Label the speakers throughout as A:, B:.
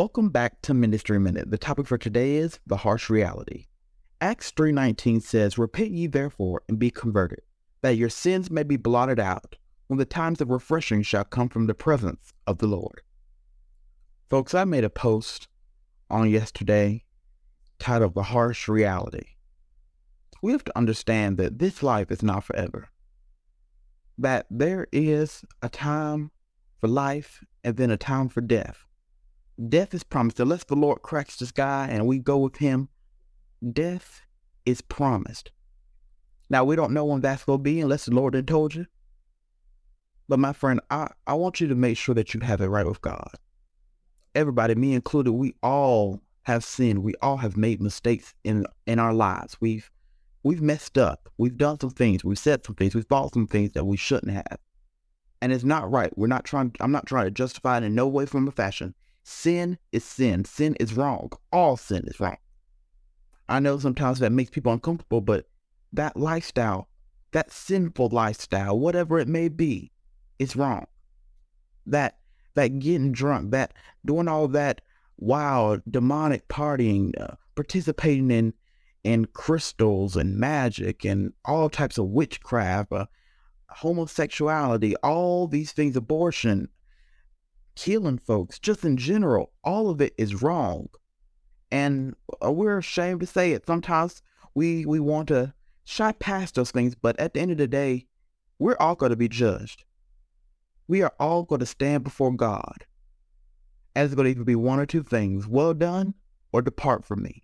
A: Welcome back to Ministry Minute. The topic for today is the harsh reality. Acts 3:19 says, "Repent ye therefore and be converted, that your sins may be blotted out, when the times of refreshing shall come from the presence of the Lord." Folks, I made a post on yesterday titled The Harsh Reality. We have to understand that this life is not forever. That there is a time for life and then a time for death Death is promised. Unless the Lord cracks the sky and we go with him, death is promised. Now, we don't know when that's going to be unless the Lord had told you. But my friend, I, I want you to make sure that you have it right with God. Everybody, me included, we all have sinned. We all have made mistakes in in our lives. We've we've messed up. We've done some things. We've said some things. We've thought some things that we shouldn't have. And it's not right. We're not trying I'm not trying to justify it in no way from a fashion. Sin is sin. Sin is wrong. All sin is wrong. I know sometimes that makes people uncomfortable, but that lifestyle, that sinful lifestyle, whatever it may be, is wrong. That that getting drunk, that doing all that wild demonic partying, uh, participating in in crystals and magic and all types of witchcraft, uh, homosexuality, all these things, abortion, killing folks, just in general, all of it is wrong. And uh, we're ashamed to say it. Sometimes we we want to shy past those things, but at the end of the day, we're all going to be judged. We are all going to stand before God. And it's going to either be one or two things, well done or depart from me.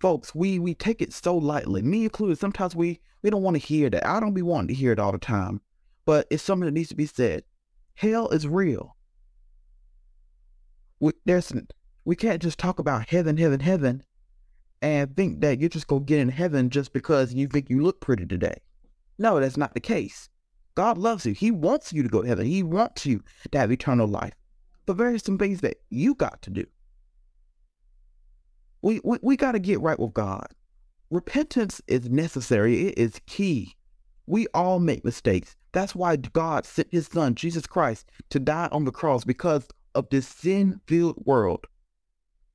A: Folks, we we take it so lightly, me included. Sometimes we we don't want to hear that. I don't be wanting to hear it all the time, but it's something that needs to be said. Hell is real we, there's we can't just talk about heaven, heaven, heaven, and think that you're just gonna get in heaven just because you think you look pretty today. No, that's not the case. God loves you. He wants you to go to heaven. He wants you to have eternal life. But there are some things that you got to do. We we, we got to get right with God. Repentance is necessary. It is key. We all make mistakes. That's why God sent his son, Jesus Christ, to die on the cross because of this sin filled world.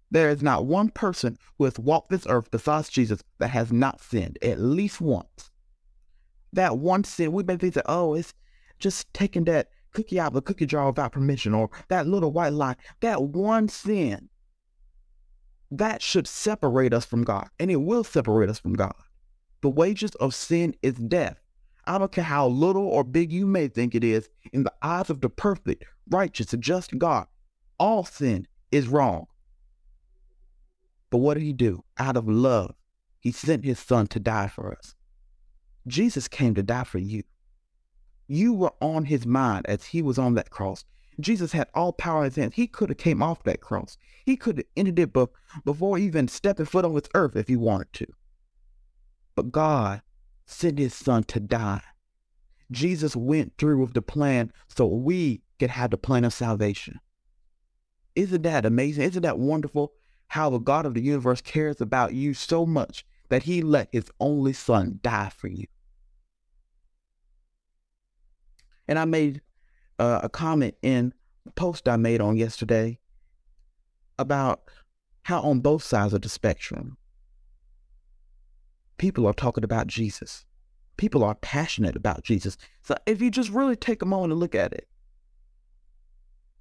A: There is not one person who has walked this earth besides Jesus that has not sinned at least once. That one sin, we may think that, oh, it's just taking that cookie out of the cookie jar without permission, or that little white lie. That one sin, that should separate us from God, and it will separate us from God. The wages of sin is death. I don't care how little or big you may think it is, in the eyes of the perfect, righteous, and just God, all sin is wrong. But what did he do? Out of love, he sent his son to die for us. Jesus came to die for you. You were on his mind as he was on that cross. Jesus had all power in his hands. He could have came off that cross. He could have ended it before even stepping foot on this earth if he wanted to. But God sent his son to die. Jesus went through with the plan so we could have the plan of salvation. Isn't that amazing? Isn't that wonderful? How the God of the universe cares about you so much that he let his only son die for you. And I made uh, a comment in a post I made on yesterday about how on both sides of the spectrum, people are talking about Jesus. People are passionate about Jesus. So if you just really take a moment and look at it,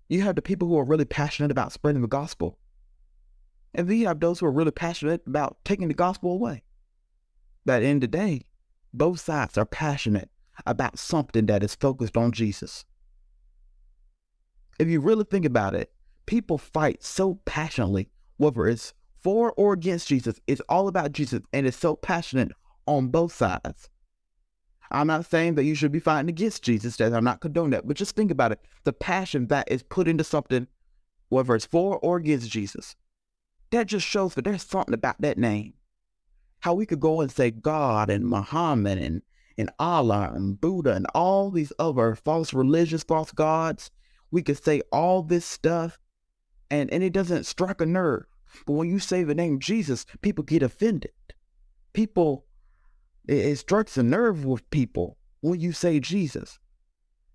A: you have the people who are really passionate about spreading the gospel. And then you have those who are really passionate about taking the gospel away. That in the day, both sides are passionate about something that is focused on Jesus. If you really think about it, people fight so passionately, whether it's for or against Jesus. It's all about Jesus and it's so passionate on both sides. I'm not saying that you should be fighting against Jesus, that I'm not condoning that, but just think about it. The passion that is put into something, whether it's for or against Jesus, that just shows that there's something about that name. How we could go and say God and Muhammad and, and Allah and Buddha and all these other false religious, false gods. We could say all this stuff and, and it doesn't strike a nerve. But when you say the name Jesus, people get offended. People it, it strikes a nerve with people when you say Jesus.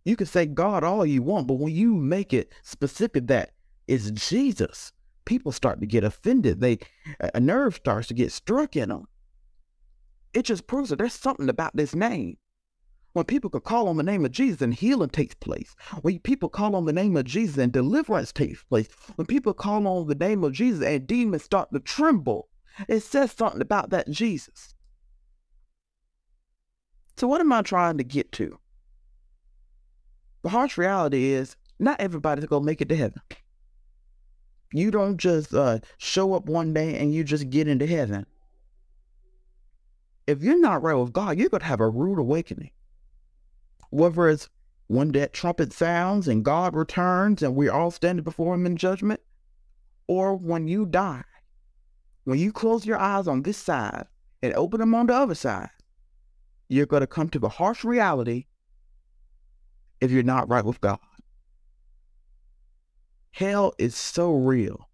A: You can say God all you want, but when you make it specific that is Jesus, people start to get offended. They a nerve starts to get struck in them. It just proves that there's something about this name. When people can call on the name of Jesus and healing takes place, when people call on the name of Jesus and deliverance takes place, when people call on the name of Jesus and demons start to tremble, it says something about that Jesus. So, what am I trying to get to? The harsh reality is not everybody's going to make it to heaven. You don't just uh, show up one day and you just get into heaven. If you're not right with God, you're to have a rude awakening whether it's when that trumpet sounds and God returns and we're all standing before him in judgment, or when you die, when you close your eyes on this side and open them on the other side, you're going to come to the harsh reality if you're not right with God. Hell is so real.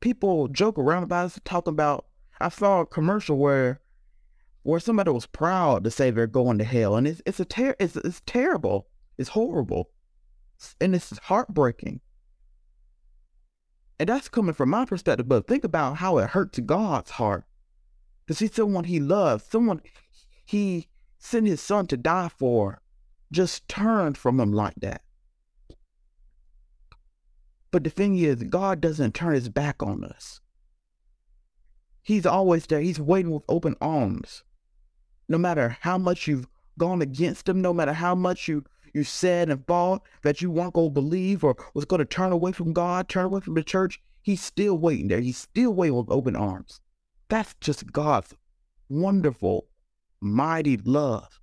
A: People joke around about it, talking about. I saw a commercial where where somebody was proud to say they're going to hell, and it's it's a ter- it's it's terrible, it's horrible, and it's heartbreaking. And that's coming from my perspective, but think about how it hurts God's heart to see someone He loves, someone He sent His Son to die for, just turned from Him like that. But the thing is, God doesn't turn His back on us. He's always there. He's waiting with open arms no matter how much you've gone against him, no matter how much you you said and thought that you weren't going to believe or was going to turn away from God, turn away from the church, he's still waiting there. He's still waiting with open arms. That's just God's wonderful, mighty love.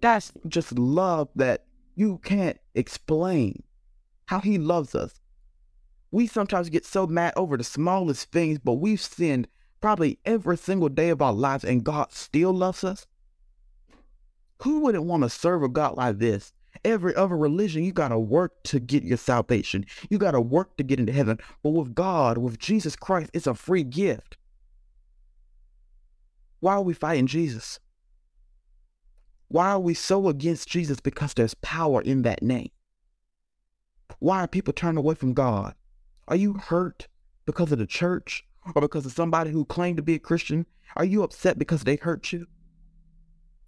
A: That's just love that you can't explain how he loves us. We sometimes get so mad over the smallest things, but we've sinned probably every single day of our lives and God still loves us? Who wouldn't want to serve a God like this? Every other religion, you got to work to get your salvation. You got to work to get into heaven. But with God, with Jesus Christ, it's a free gift. Why are we fighting Jesus? Why are we so against Jesus? Because there's power in that name. Why are people turning away from God? Are you hurt because of the church? Or because of somebody who claimed to be a Christian? Are you upset because they hurt you?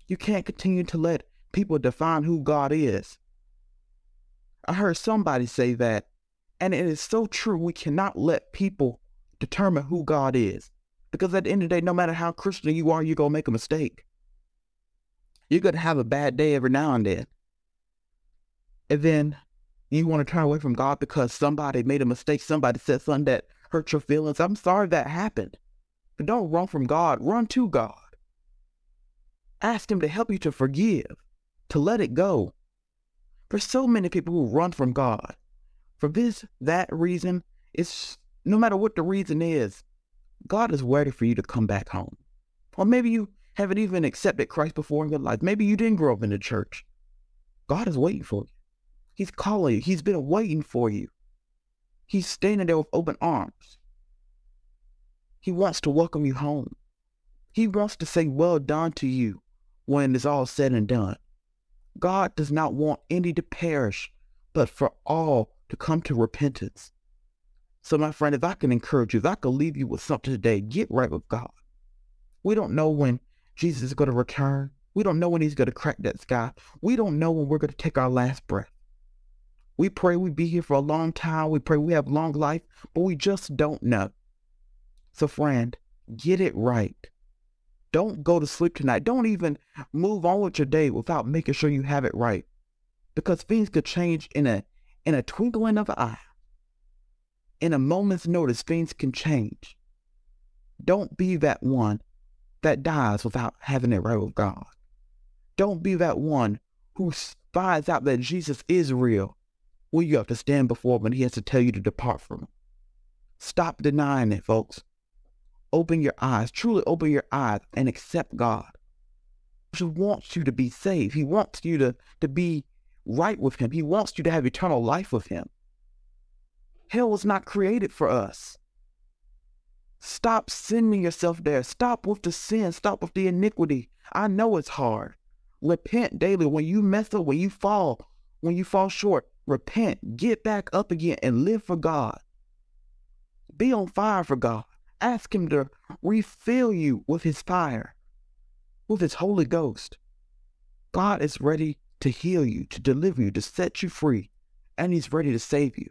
A: You can't continue to let people define who God is. I heard somebody say that, and it is so true. We cannot let people determine who God is. Because at the end of the day, no matter how Christian you are, you're going to make a mistake. You're going to have a bad day every now and then. And then you want to turn away from God because somebody made a mistake. Somebody said something that hurt your feelings. I'm sorry that happened. But don't run from God, run to God. Ask Him to help you to forgive, to let it go. For so many people who run from God, for this, that reason, it's no matter what the reason is, God is waiting for you to come back home. Or maybe you haven't even accepted Christ before in your life. Maybe you didn't grow up in the church. God is waiting for you. He's calling you. He's been waiting for you. He's standing there with open arms. He wants to welcome you home. He wants to say, Well done to you when it's all said and done. God does not want any to perish, but for all to come to repentance. So, my friend, if I can encourage you, if I can leave you with something today, get right with God. We don't know when Jesus is going to return. We don't know when he's going to crack that sky. We don't know when we're going to take our last breath. We pray we be here for a long time. We pray we have long life, but we just don't know. So, friend, get it right. Don't go to sleep tonight. Don't even move on with your day without making sure you have it right. Because things could change in a in a twinkling of an eye. In a moment's notice, things can change. Don't be that one that dies without having it right with God. Don't be that one who finds out that Jesus is real well, you have to stand before him and he has to tell you to depart from him. Stop denying it, folks. Open your eyes, truly open your eyes and accept God. He wants you to be saved. He wants you to, to be right with him. He wants you to have eternal life with him. Hell was not created for us. Stop sending yourself there. Stop with the sin. Stop with the iniquity. I know it's hard. Repent daily. When you mess up, when you fall, when you fall short, repent, get back up again, and live for God. Be on fire for God. Ask Him to refill you with His fire, with His Holy Ghost. God is ready to heal you, to deliver you, to set you free, and He's ready to save you.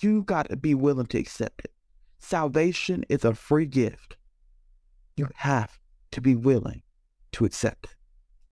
A: You've got to be willing to accept it. Salvation is a free gift. You have to be willing to accept it.